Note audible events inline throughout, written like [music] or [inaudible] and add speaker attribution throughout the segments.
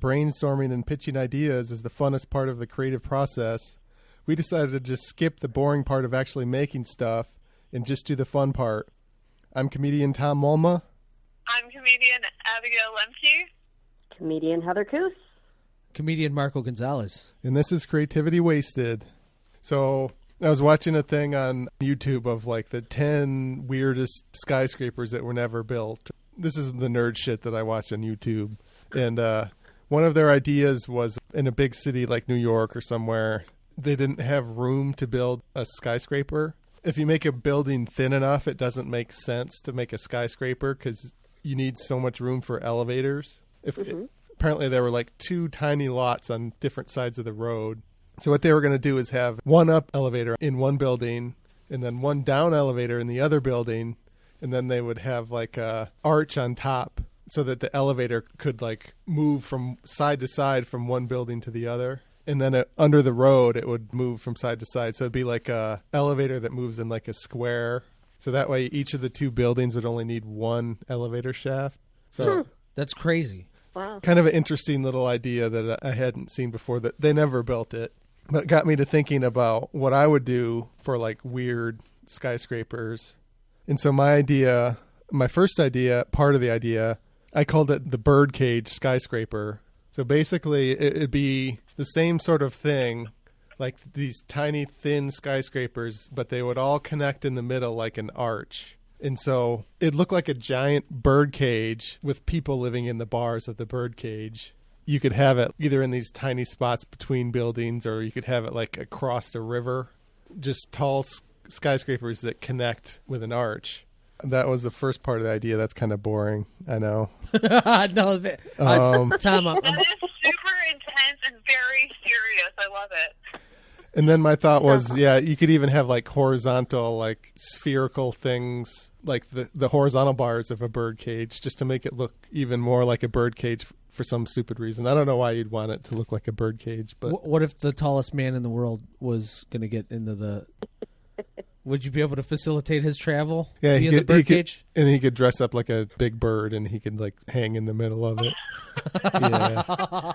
Speaker 1: brainstorming and pitching ideas is the funnest part of the creative process, we decided to just skip the boring part of actually making stuff and just do the fun part. I'm comedian Tom Mulma.
Speaker 2: I'm comedian Abigail Lemke.
Speaker 3: Comedian Heather Coos.
Speaker 4: Comedian Marco Gonzalez.
Speaker 1: and this is Creativity Wasted. So I was watching a thing on YouTube of like the 10 weirdest skyscrapers that were never built. This is the nerd shit that I watch on YouTube. And uh, one of their ideas was in a big city like New York or somewhere, they didn't have room to build a skyscraper. If you make a building thin enough, it doesn't make sense to make a skyscraper because you need so much room for elevators. If mm-hmm. apparently there were like two tiny lots on different sides of the road. So what they were going to do is have one up elevator in one building and then one down elevator in the other building and then they would have like a arch on top so that the elevator could like move from side to side from one building to the other and then it, under the road it would move from side to side so it'd be like a elevator that moves in like a square so that way each of the two buildings would only need one elevator shaft so hmm.
Speaker 4: That's crazy.
Speaker 3: Wow.
Speaker 1: kind of an interesting little idea that I hadn't seen before that they never built it. But it got me to thinking about what I would do for like weird skyscrapers. And so my idea, my first idea, part of the idea, I called it the birdcage skyscraper. So basically it- it'd be the same sort of thing like these tiny thin skyscrapers, but they would all connect in the middle like an arch. And so it looked like a giant birdcage with people living in the bars of the birdcage. You could have it either in these tiny spots between buildings or you could have it like across a river. Just tall skyscrapers that connect with an arch. That was the first part of the idea. That's kind of boring. I know. [laughs]
Speaker 4: no, th- I-
Speaker 1: Um,
Speaker 4: Tom, I'm,
Speaker 2: That is super intense and very serious. I love it.
Speaker 1: And then my thought was, yeah, you could even have like horizontal, like spherical things, like the the horizontal bars of a bird cage, just to make it look even more like a bird cage f- for some stupid reason. I don't know why you'd want it to look like a bird cage, but
Speaker 4: what if the tallest man in the world was going to get into the? Would you be able to facilitate his travel?
Speaker 1: yeah,
Speaker 4: via
Speaker 1: he
Speaker 4: the
Speaker 1: could, he could,
Speaker 4: birdcage.
Speaker 1: and he could dress up like a big bird, and he could like hang in the middle of it. [laughs] yeah,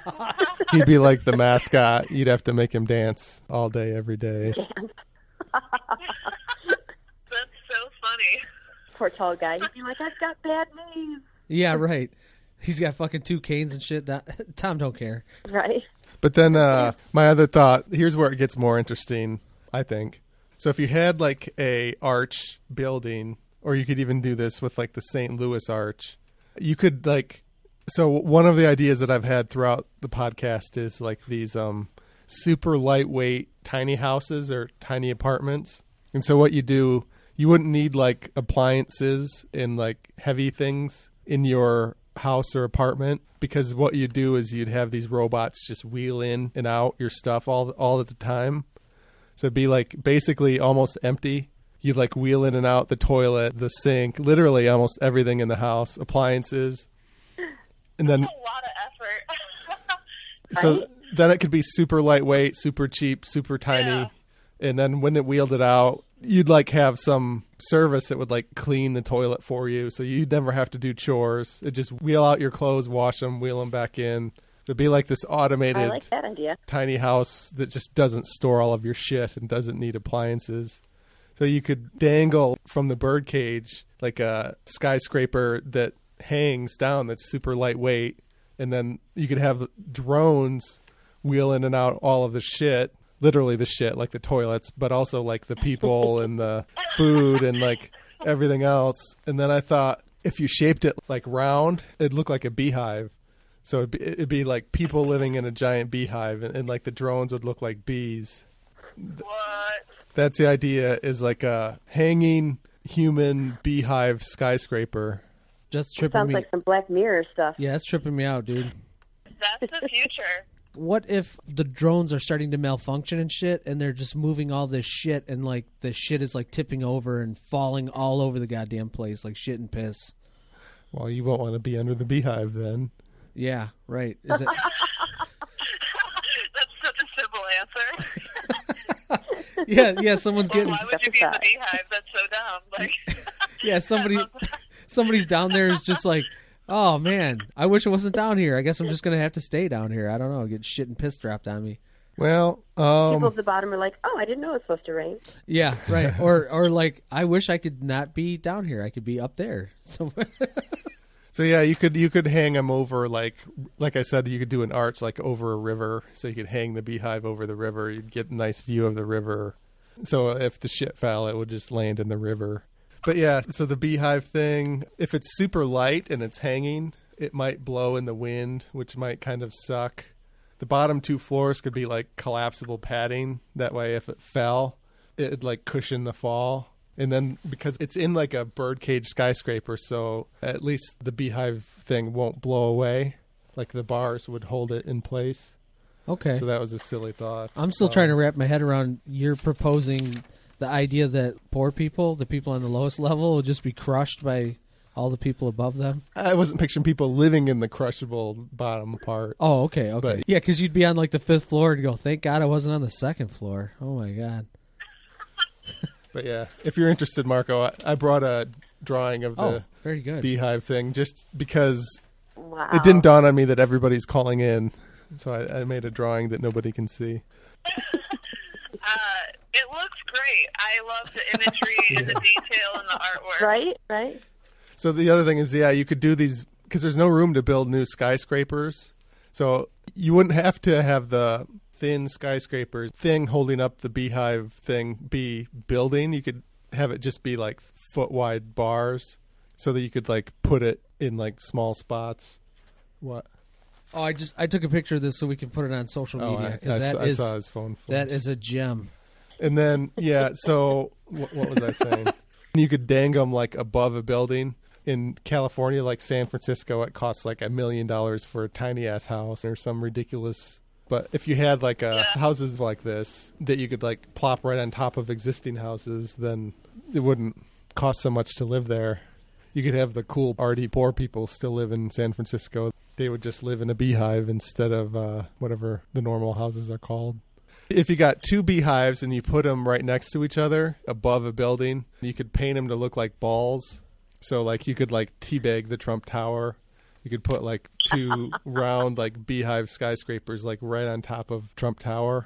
Speaker 1: he'd be like the mascot. You'd have to make him dance all day, every day.
Speaker 2: That's so funny.
Speaker 3: Poor tall guy. He'd be like, I've got bad knees.
Speaker 4: Yeah, right. He's got fucking two canes and shit. [laughs] Tom don't care.
Speaker 3: Right.
Speaker 1: But then uh, my other thought here's where it gets more interesting, I think. So if you had like a arch building, or you could even do this with like the St. Louis Arch, you could like. So one of the ideas that I've had throughout the podcast is like these um, super lightweight tiny houses or tiny apartments. And so what you do, you wouldn't need like appliances and like heavy things in your house or apartment because what you do is you'd have these robots just wheel in and out your stuff all all at the time. So it'd be like basically almost empty. You'd like wheel in and out the toilet, the sink, literally almost everything in the house, appliances. And then
Speaker 2: A lot of effort. [laughs]
Speaker 1: so then it could be super lightweight, super cheap, super tiny.
Speaker 2: Yeah.
Speaker 1: And then when it wheeled it out, you'd like have some service that would like clean the toilet for you. So you'd never have to do chores. It just wheel out your clothes, wash them, wheel them back in. It'd be like this automated
Speaker 3: like that idea.
Speaker 1: tiny house that just doesn't store all of your shit and doesn't need appliances. So you could dangle from the bird cage like a skyscraper that hangs down that's super lightweight and then you could have drones wheel in and out all of the shit, literally the shit like the toilets, but also like the people [laughs] and the food and like everything else. And then I thought if you shaped it like round, it'd look like a beehive. So it'd be, it'd be like people living in a giant beehive, and, and like the drones would look like bees.
Speaker 2: what?
Speaker 1: That's the idea. Is like a hanging human beehive skyscraper.
Speaker 4: That's tripping
Speaker 3: Sounds
Speaker 4: me.
Speaker 3: like some Black Mirror stuff.
Speaker 4: yeah, that's tripping me out, dude.
Speaker 2: That's the future. [laughs]
Speaker 4: What if the drones are starting to malfunction and shit, and they're just moving all this shit, and like the shit is like tipping over and falling all over the goddamn place, like shit and piss.
Speaker 1: Well, you won't want to be under the beehive then.
Speaker 4: Yeah, right. Is it? [laughs]
Speaker 2: That's such a simple answer. [laughs]
Speaker 4: yeah, yeah. Someone's
Speaker 2: Well,
Speaker 4: getting.
Speaker 2: why would you be in the beehive? That's so dumb. Like, [laughs]
Speaker 4: Yeah, somebody, somebody's down there is just like, Oh man, I wish it wasn't down here. I guess I'm just gonna have to stay down here. I don't know. Get shit and piss dropped on me.
Speaker 1: Well,
Speaker 3: People
Speaker 1: um,
Speaker 3: at the bottom are like, "Oh, I didn't know it was supposed to rain."
Speaker 4: Yeah, right. or or like, I wish I could not be down here. I could be up there somewhere.
Speaker 1: So yeah, you could you could hang them over like like I said, you could do an arch like over a river, so you could hang the beehive over the river. You'd get a nice view of the river. So uh, if the shit fell, it would just land in the river. But yeah, so the beehive thing, if it's super light and it's hanging, it might blow in the wind, which might kind of suck. The bottom two floors could be like collapsible padding. That way, if it fell, it'd like cushion the fall. And then because it's in like a birdcage skyscraper, so at least the beehive thing won't blow away. Like the bars would hold it in place.
Speaker 4: okay.
Speaker 1: So that was a silly thought.
Speaker 4: I'm still
Speaker 1: Um,
Speaker 4: trying to wrap my head around you're proposing the idea that poor people, the people on the lowest level, will just be crushed by all the people above them.
Speaker 1: I wasn't picturing people living in the crushable bottom part.
Speaker 4: Oh, okay, okay.
Speaker 1: But-
Speaker 4: yeah, because you'd be on like the fifth floor and go, "Thank God I wasn't on the second floor." Oh my God.
Speaker 1: But yeah, if you're interested, Marco, I, I brought a drawing of the
Speaker 4: Oh, very good.
Speaker 1: beehive thing just because
Speaker 3: Wow.
Speaker 1: it didn't dawn on me that everybody's calling in. So I, I made a drawing that nobody can see. [laughs]
Speaker 2: Uh, it looks great. I love the imagery [laughs] and the detail and the artwork.
Speaker 3: Right, right.
Speaker 1: So the other thing is, yeah, you could do these because there's no room to build new skyscrapers. So you wouldn't have to have the thin skyscraper thing holding up the beehive thing be building. You could have it just be like foot wide bars so that you could like put it in like small spots. What?
Speaker 4: Oh, I just I took a picture of this so we can put it on social
Speaker 1: Oh,
Speaker 4: media because
Speaker 1: saw,
Speaker 4: that
Speaker 1: I
Speaker 4: is
Speaker 1: saw his phone.
Speaker 4: that is a gem.
Speaker 1: And then yeah, so [laughs] what, what was I saying? you could dang them like above a building. In California, like San Francisco, it costs like a million dollars for a tiny ass house or some ridiculous. But if you had like a houses like this that you could like plop right on top of existing houses, then it wouldn't cost so much to live there. You could have the cool arty poor people still live in San Francisco. They would just live in a beehive instead of uh, whatever the normal houses are called. If you got two beehives and you put them right next to each other above a building, you could paint them to look like balls. So like you could like teabag the Trump Tower. You could put like two round like beehive skyscrapers like right on top of Trump Tower.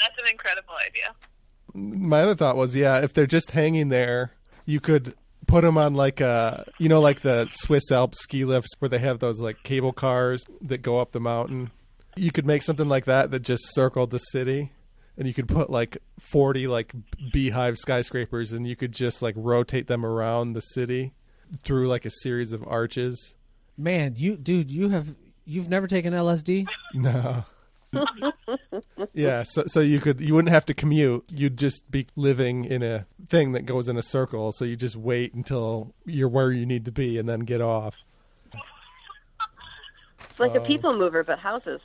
Speaker 2: That's an incredible idea.
Speaker 1: My other thought was, yeah, if they're just hanging there, you could put them on like a, you know, like the Swiss Alps ski lifts where they have those like cable cars that go up the mountain. You could make something like that that just circled the city, and you could put like forty like beehive skyscrapers, and you could just like rotate them around the city through like a series of arches.
Speaker 4: Man, you dude, you have you've never taken LSD?
Speaker 1: No. [laughs] yeah, so so you could you wouldn't have to commute. You'd just be living in a thing that goes in a circle. So you just wait until you're where you need to be and then get off.
Speaker 3: It's like
Speaker 1: Oh.
Speaker 3: a um, people mover, but houses.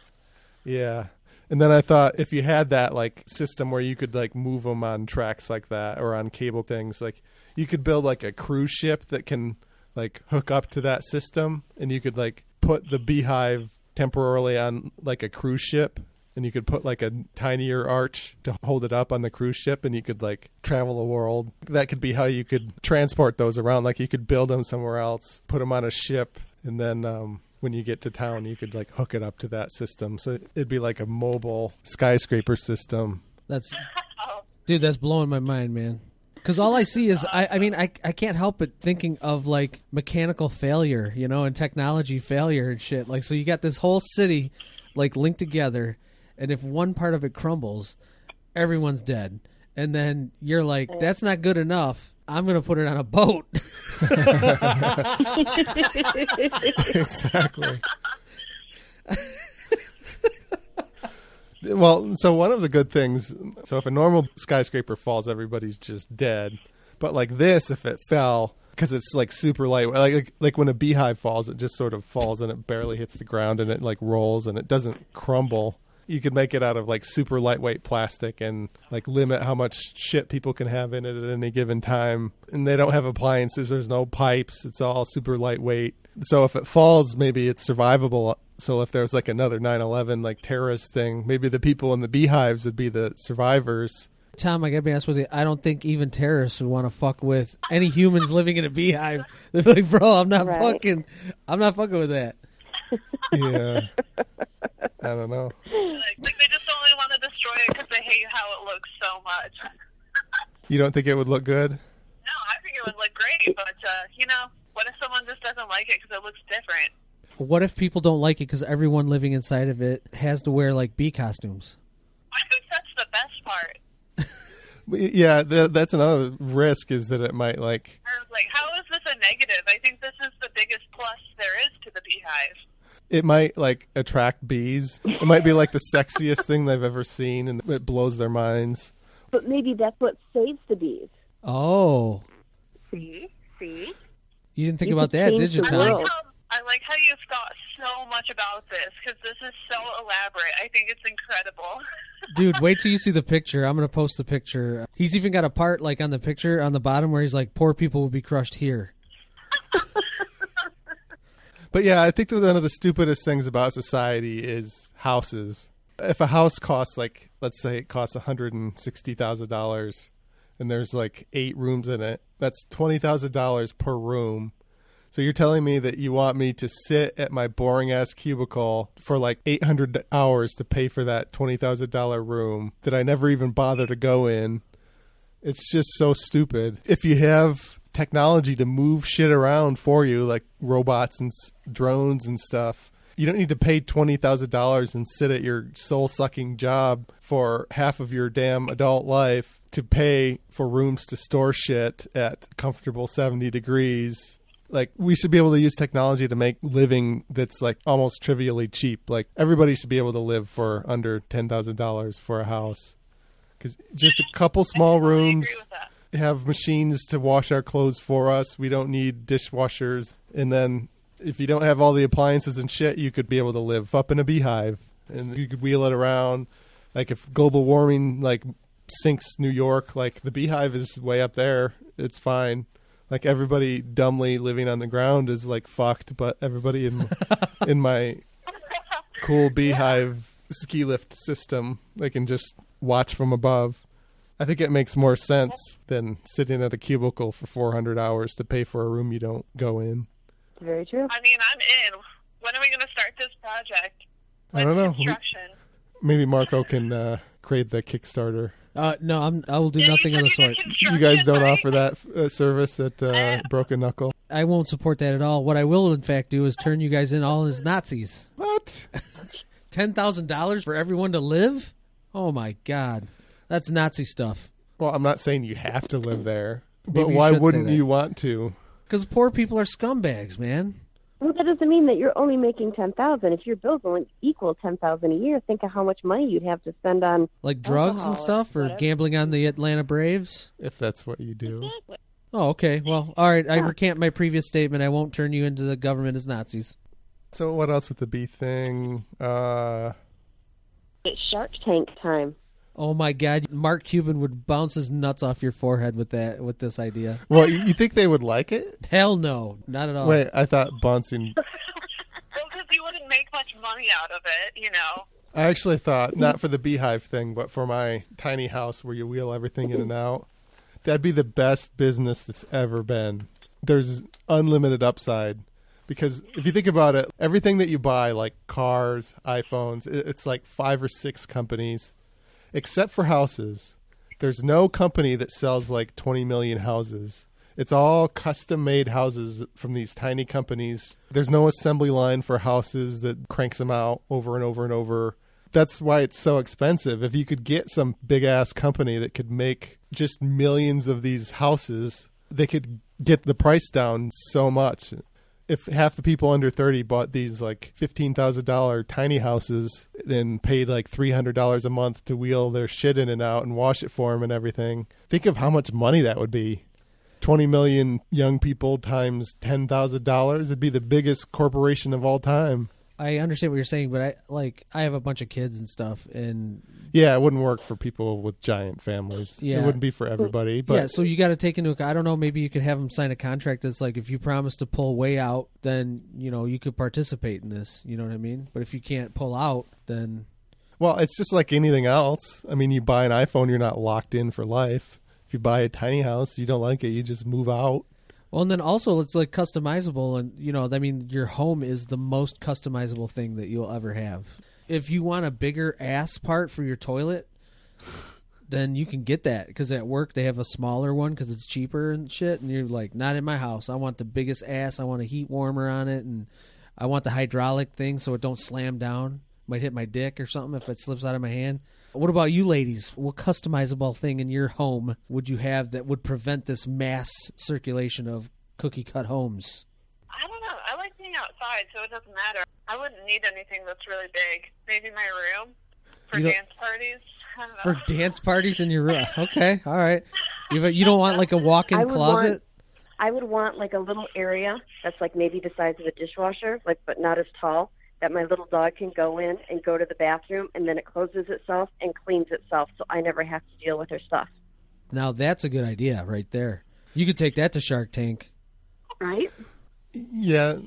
Speaker 1: Yeah. And then I thought if you had that like system where you could like move them on tracks like that or on cable things, like you could build like a cruise ship that can like hook up to that system and you could like put the beehive temporarily on like a cruise ship and you could put like a tinier arch to hold it up on the cruise ship and you could like travel the world. That could be how you could transport those around. Like you could build them somewhere else, put them on a ship and then um when you get to town, you could like hook it up to that system. So it'd be like a mobile skyscraper system.
Speaker 4: That's [laughs] dude, that's blowing my mind, man. Because all I see is, I, I mean, I, I can't help but thinking of like mechanical failure, you know, and technology failure and shit. Like, so you got this whole city like linked together, and if one part of it crumbles, everyone's dead. And then you're like, that's not good enough. I'm gonna put it on a boat. [laughs] [laughs]
Speaker 1: exactly. Well, so one of the good things, so if a normal skyscraper falls, everybody's just dead. But like this, if it fell, because it's like super light, like, like like when a beehive falls, it just sort of falls and it barely hits the ground and it like rolls and it doesn't crumble. You could make it out of like super lightweight plastic and like limit how much shit people can have in it at any given time. And they don't have appliances. There's no pipes. It's all super lightweight. So if it falls, maybe it's survivable. So if there's like another 9/11 like terrorist thing, maybe the people in the beehives would be the survivors.
Speaker 4: Tom, I gotta be honest with you. I don't think even terrorists would want to fuck with any humans living in a beehive. [laughs] They're like, bro, I'm not
Speaker 3: Right.
Speaker 4: fucking. I'm not fucking with that.
Speaker 1: Yeah. [laughs] I don't know.
Speaker 2: Like, like they just only want to destroy it because they hate how it looks so much. [laughs]
Speaker 1: You don't think it would look good?
Speaker 2: No, I think it would look great, but uh, you know, what if someone just doesn't like it because it looks different?
Speaker 4: What if people don't like it because everyone living inside of it has to wear like bee costumes?
Speaker 2: I think that's the best part. [laughs]
Speaker 1: Yeah, th- that's another risk is that it might like
Speaker 2: Or, like, how is this a negative? I think this is the biggest plus there is to the beehive.
Speaker 1: It might like attract bees. It might be like the sexiest thing they've ever seen, and it blows their minds.
Speaker 3: But maybe that's what saves the bees.
Speaker 4: Oh,
Speaker 3: See? See?
Speaker 4: you didn't think
Speaker 3: You
Speaker 4: about that, did you,
Speaker 2: I
Speaker 4: Tom?
Speaker 2: like how I like how you've thought so much about this because this is so elaborate. I think it's incredible. [laughs]
Speaker 4: Dude, wait till you see the picture. I'm gonna post the picture. He's even got a part like on the picture on the bottom where he's like, "Poor people will be crushed here."
Speaker 1: But yeah, I think that one of the stupidest things about society is houses. If a house costs like, let's say it costs one hundred and sixty thousand dollars, and there's like eight rooms in it, that's twenty thousand dollars per room. So you're telling me that you want me to sit at my boring ass cubicle for like 800 hours to pay for that $20,000 room that I never even bother to go in. It's just so stupid. If you have technology to move shit around for you, like robots and s- drones and stuff, you don't need to pay $20,000 and sit at your soul sucking job for half of your damn adult life to pay for rooms to store shit at comfortable 70 degrees. Like, we should be able to use technology to make living that's like almost trivially cheap. Like, everybody should be able to live for under $10,000 for a house. Because just a couple small rooms
Speaker 2: agree with that.
Speaker 1: Have machines to wash our clothes for us. We don't need dishwashers. And then if you don't have all the appliances and shit, you could be able to live up in a beehive and you could wheel it around. Like if global warming like sinks New York, like the beehive is way up there. It's fine. Like everybody dumbly living on the ground is like fucked, but everybody in [laughs] in my cool beehive ski lift system, they can just watch from above. I think it makes more sense than sitting at a cubicle for 400 hours to pay for a room you don't go in.
Speaker 3: Very true.
Speaker 2: I mean, I'm in. When are we going to start this project?
Speaker 1: I don't know.
Speaker 2: Construction.
Speaker 1: Maybe Marco can uh, create the Kickstarter.
Speaker 4: Uh, no, I'm. I will do
Speaker 2: Yeah,
Speaker 4: nothing of
Speaker 2: said
Speaker 4: the
Speaker 2: you
Speaker 4: sort.
Speaker 1: You guys don't
Speaker 2: construction,
Speaker 1: offer that uh, service at uh,
Speaker 2: Uh,
Speaker 1: Broken Knuckle.
Speaker 4: I won't support that at all. What I will, in fact, do is turn you guys in all as Nazis.
Speaker 1: What? [laughs]
Speaker 4: Ten thousand dollars for everyone to live? Oh my god, that's Nazi stuff.
Speaker 1: Well, I'm not saying you have to live there,
Speaker 4: Maybe
Speaker 1: but
Speaker 4: you
Speaker 1: why
Speaker 4: should
Speaker 1: wouldn't
Speaker 4: that.
Speaker 1: you want to?
Speaker 4: Because poor people are scumbags, man.
Speaker 3: Well, that doesn't mean that you're only making ten thousand. If your bills only equal ten thousand a year, think of how much money you'd have to spend on.
Speaker 4: Like drugs and
Speaker 3: Alcohol
Speaker 4: stuff, or
Speaker 3: whatever.
Speaker 4: gambling on the Atlanta Braves.
Speaker 1: If that's what you do.
Speaker 4: Oh, okay. Well, all right. I recant my previous statement. I won't turn you into the government as Nazis.
Speaker 1: So what else with the bee thing? Uh,
Speaker 3: It's Shark Tank time.
Speaker 4: Oh my God, Mark Cuban would bounce his nuts off your forehead with that with this idea.
Speaker 1: well, you you think they would like it?
Speaker 4: Hell no, not at all.
Speaker 1: Wait, I thought bouncing. [laughs]
Speaker 2: Well, because you wouldn't make much money out of it, you know.
Speaker 1: I actually thought not for the beehive thing, but for my tiny house where you wheel everything in and out. That'd be the best business that's ever been. There's unlimited upside because if you think about it, everything that you buy, like cars, iPhones, it's like five or six companies, except for houses. There's no company that sells like 20 million houses. It's all custom made houses from these tiny companies. There's no assembly line for houses that cranks them out over and over and over. That's why it's so expensive. If you could get some big ass company that could make just millions of these houses, they could get the price down so much. If half the people under 30 bought these like $15,000 tiny houses and paid like $300 a month to wheel their shit in and out and wash it for them and everything, think of how much money that would be. 20 million young people times $10,000 it'd be the biggest corporation of all time.
Speaker 4: I understand what you're saying, but I like I have a bunch of kids and stuff, and
Speaker 1: Yeah, it wouldn't work for people with giant families.
Speaker 4: Yeah.
Speaker 1: It wouldn't be for everybody, but
Speaker 4: yeah. So you got to take into account. I don't know. Maybe you could have them sign a contract that's like, if you promise to pull way out, then you know you could participate in this. You know what I mean? But if you can't pull out, then
Speaker 1: Well, it's just like anything else. I mean, you buy an iPhone, you're not locked in for life. If you buy a tiny house, you don't like it, you just move out.
Speaker 4: Well, and then also it's like customizable, and you know, I mean, your home is the most customizable thing that you'll ever have. If you want a bigger ass part for your toilet, [laughs] then you can get that because at work they have a smaller one because it's cheaper and shit. And you're like, not in my house. I want the biggest ass. I want a heat warmer on it, and I want the hydraulic thing so it don't slam down. Might hit my dick or something if it slips out of my hand. What about you ladies? What customizable thing in your home would you have that would prevent this mass circulation of cookie cut homes?
Speaker 2: I don't know. I like being outside, so it doesn't matter. I wouldn't need anything that's really big. Maybe my room for
Speaker 4: You
Speaker 2: dance parties. [laughs] I don't know.
Speaker 4: For dance parties in your room? [laughs] Okay, all right. You you don't want like a [laughs] walk-in
Speaker 3: I
Speaker 4: closet?
Speaker 3: want- I would want like a little area that's like maybe the size of a dishwasher, like but not as tall, that my little dog can go in and go to the bathroom and then it closes itself and cleans itself so I never have to deal with her stuff.
Speaker 4: Now that's a good idea right there. You could take that to Shark Tank.
Speaker 3: Right?
Speaker 1: Yeah,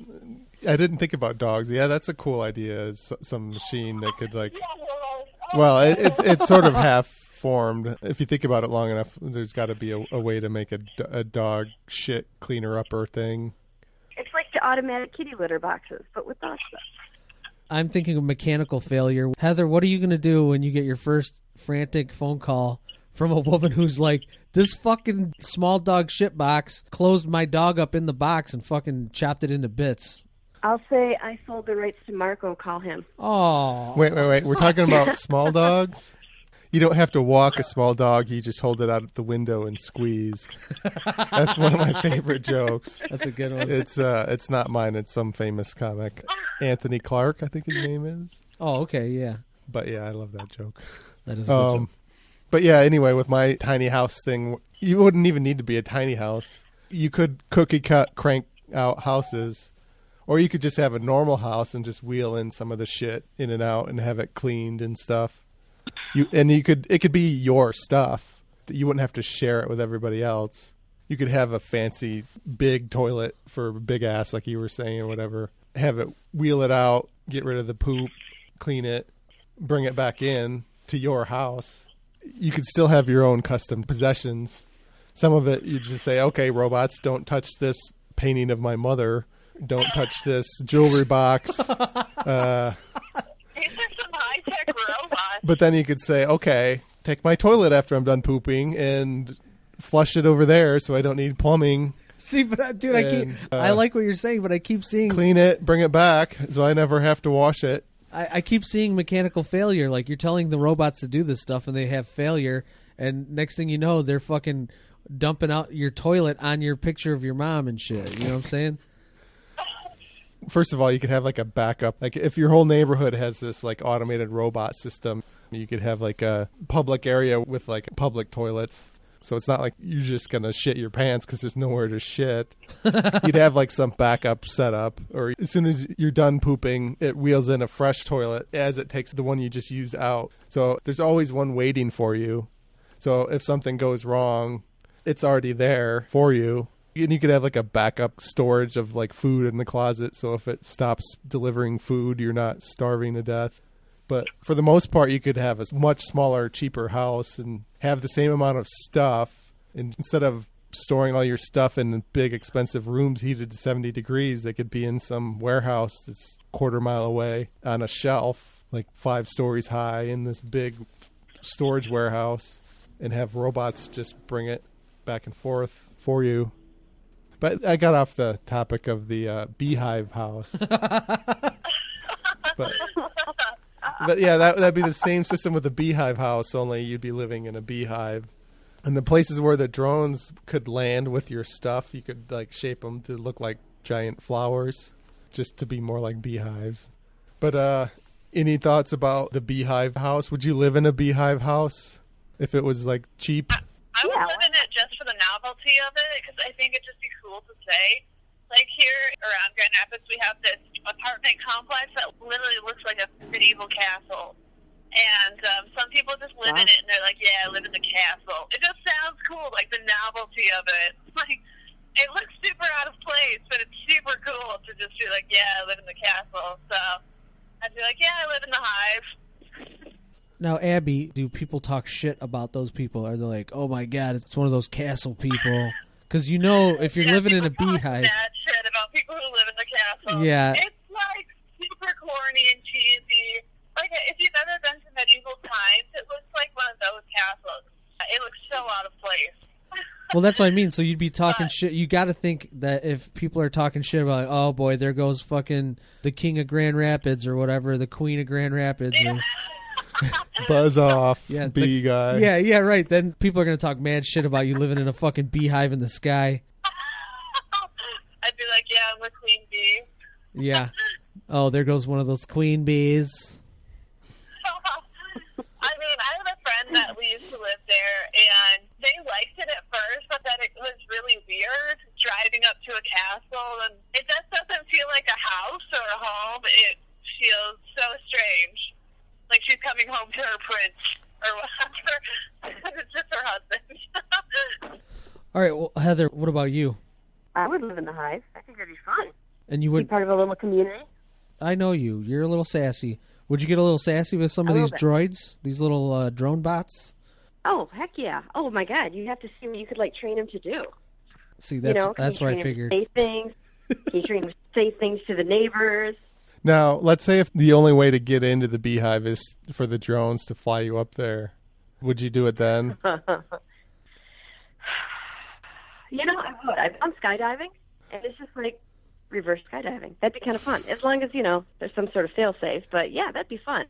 Speaker 1: I didn't think about dogs. Yeah, that's a cool idea. Is some machine that could like, well, it, it's it's sort of half formed. If you think about it long enough, there's got to be a, a way to make a, a dog shit cleaner upper thing.
Speaker 3: It's like the automatic kitty litter boxes, but with dog stuff.
Speaker 4: I'm thinking of mechanical failure. Heather, what are you going to do when you get your first frantic phone call from a woman who's like, this fucking small dog shit box closed my dog up in the box and fucking chopped it into bits?
Speaker 3: I'll say I sold the rights to Marco. Call him.
Speaker 4: Oh,
Speaker 1: Wait, wait, wait. We're talking about [laughs] small dogs. You don't have to walk a small dog. You just hold it out at the window and squeeze. That's one of my favorite jokes.
Speaker 4: that's a good one.
Speaker 1: It's uh, it's not mine. It's some famous comic, Anthony Clark, I think his name is.
Speaker 4: Oh, okay, yeah.
Speaker 1: But yeah, I love that joke.
Speaker 4: That is a good
Speaker 1: Um,
Speaker 4: joke.
Speaker 1: but yeah, anyway, with my tiny house thing, you wouldn't even need to be a tiny house. You could cookie cut, crank out houses, or you could just have a normal house and just wheel in some of the shit in and out and have it cleaned and stuff. You and you could it could be your stuff. You wouldn't have to share it with everybody else. You could have a fancy big toilet for a big ass, like you were saying, or whatever. Have it wheel it out, get rid of the poop, clean it, bring it back in to your house. You could still have your own custom possessions. Some of it you just say, okay, robots, don't touch this painting of my mother. Don't touch this jewelry box. [laughs] Uh,
Speaker 2: These are some high tech robots.
Speaker 1: But then you could say, okay, take my toilet after I'm done pooping and flush it over there so I don't need plumbing.
Speaker 4: See, but uh, dude, I keep
Speaker 1: uh,
Speaker 4: I like what you're saying, but I keep seeing
Speaker 1: Clean it, bring it back so I never have to wash it.
Speaker 4: I, I keep seeing mechanical failure. Like you're telling the robots to do this stuff, and they have failure, and next thing you know, they're fucking dumping out your toilet on your picture of your mom and shit. You know what I'm saying?
Speaker 1: First of all, you could have like a backup. Like if your whole neighborhood has this like automated robot system, you could have like a public area with like public toilets. So it's not like you're just gonna shit your pants because there's nowhere to shit. [laughs] You'd have like some backup set up, or as soon as you're done pooping, it wheels in a fresh toilet as it takes the one you just used out. So there's always one waiting for you. So if something goes wrong, it's already there for you. And you could have like a backup storage of like food in the closet. So if it stops delivering food, you're not starving to death. But for the most part, you could have a much smaller, cheaper house and have the same amount of stuff. And instead of storing all your stuff in big, expensive rooms heated to 70 degrees, they could be in some warehouse that's quarter mile away on a shelf, like five stories high in this big storage warehouse, and have robots just bring it back and forth for you. But I got off the topic of the uh, beehive house. but but yeah, that that'd be the same system with the beehive house, only you'd be living in a beehive. And the places where the drones could land with your stuff, you could like shape them to look like giant flowers, just to be more like beehives. But uh, any thoughts about the beehive house? Would you live in a beehive house if it was like cheap?
Speaker 2: I would
Speaker 3: Yeah,
Speaker 2: live in it just for the novelty of it because I think it'd just be cool to say. Like here around Grand Rapids, we have this apartment complex that literally looks like a medieval castle. And um, some people just live in it and they're like, yeah, I live in the castle. It just sounds cool, like the novelty of it. [laughs] Like, it looks super out of place, but it's super cool to just be like, yeah, I live in the castle. So I'd be like, yeah, I live in the hive.
Speaker 4: Now, Abby, do people talk shit about those people? Are they like, oh my god, it's one of those castle people? Because you know, if you're
Speaker 2: Yeah,
Speaker 4: living in a beehive,
Speaker 2: Bad shit about people who live in the castle.
Speaker 4: Yeah.
Speaker 2: It's like super corny and cheesy. Like if you've ever been to medieval times, it looks like one of those castles. It looks so out of place.
Speaker 4: well, that's what I mean. So you'd be [laughs] talking
Speaker 2: But-
Speaker 4: shit. You got to think that if people are talking shit about, like, oh boy, there goes fucking the king of Grand Rapids or whatever, the queen of Grand Rapids. Or, [laughs]
Speaker 1: Buzz off,
Speaker 4: Yeah,
Speaker 1: bee
Speaker 4: the-
Speaker 1: guy.
Speaker 4: yeah, yeah, right. Then people are gonna talk mad shit about you living in a fucking beehive in the sky. [laughs]
Speaker 2: I'd be like, yeah, I'm a queen bee.
Speaker 4: Yeah. Oh, there goes one of those queen bees. [laughs]
Speaker 2: I mean, I have a friend that we used to live there, and they liked it at first, but then it was really weird driving up to a castle, and it just doesn't feel like a house or a home. It feels so strange, like she's coming home to her prince or whatever. [laughs] it's just her husband.
Speaker 4: All right, well, Heather, what about you?
Speaker 3: I would live in the hive. I think that'd be fun.
Speaker 4: And you would
Speaker 3: Be
Speaker 4: would
Speaker 3: part of a little community.
Speaker 4: I know you. You're a little sassy. Would you get a little sassy with some of these
Speaker 3: little
Speaker 4: droids? These little uh, drone bots?
Speaker 3: Oh heck yeah! Oh my god, you have to see what you could like train him to do.
Speaker 4: See, that's
Speaker 3: you know,
Speaker 4: that's what I
Speaker 3: train
Speaker 4: figured.
Speaker 3: Say things. Can you train him to say things to the neighbors?
Speaker 1: Now, let's say if the only way to get into the beehive is for the drones to fly you up there, would you do it then? [laughs]
Speaker 3: You know, I would. Gone skydiving, and it's just like reverse skydiving. That'd be kind of fun, as long as you know there's some sort of fail safe. But yeah, that'd be fun.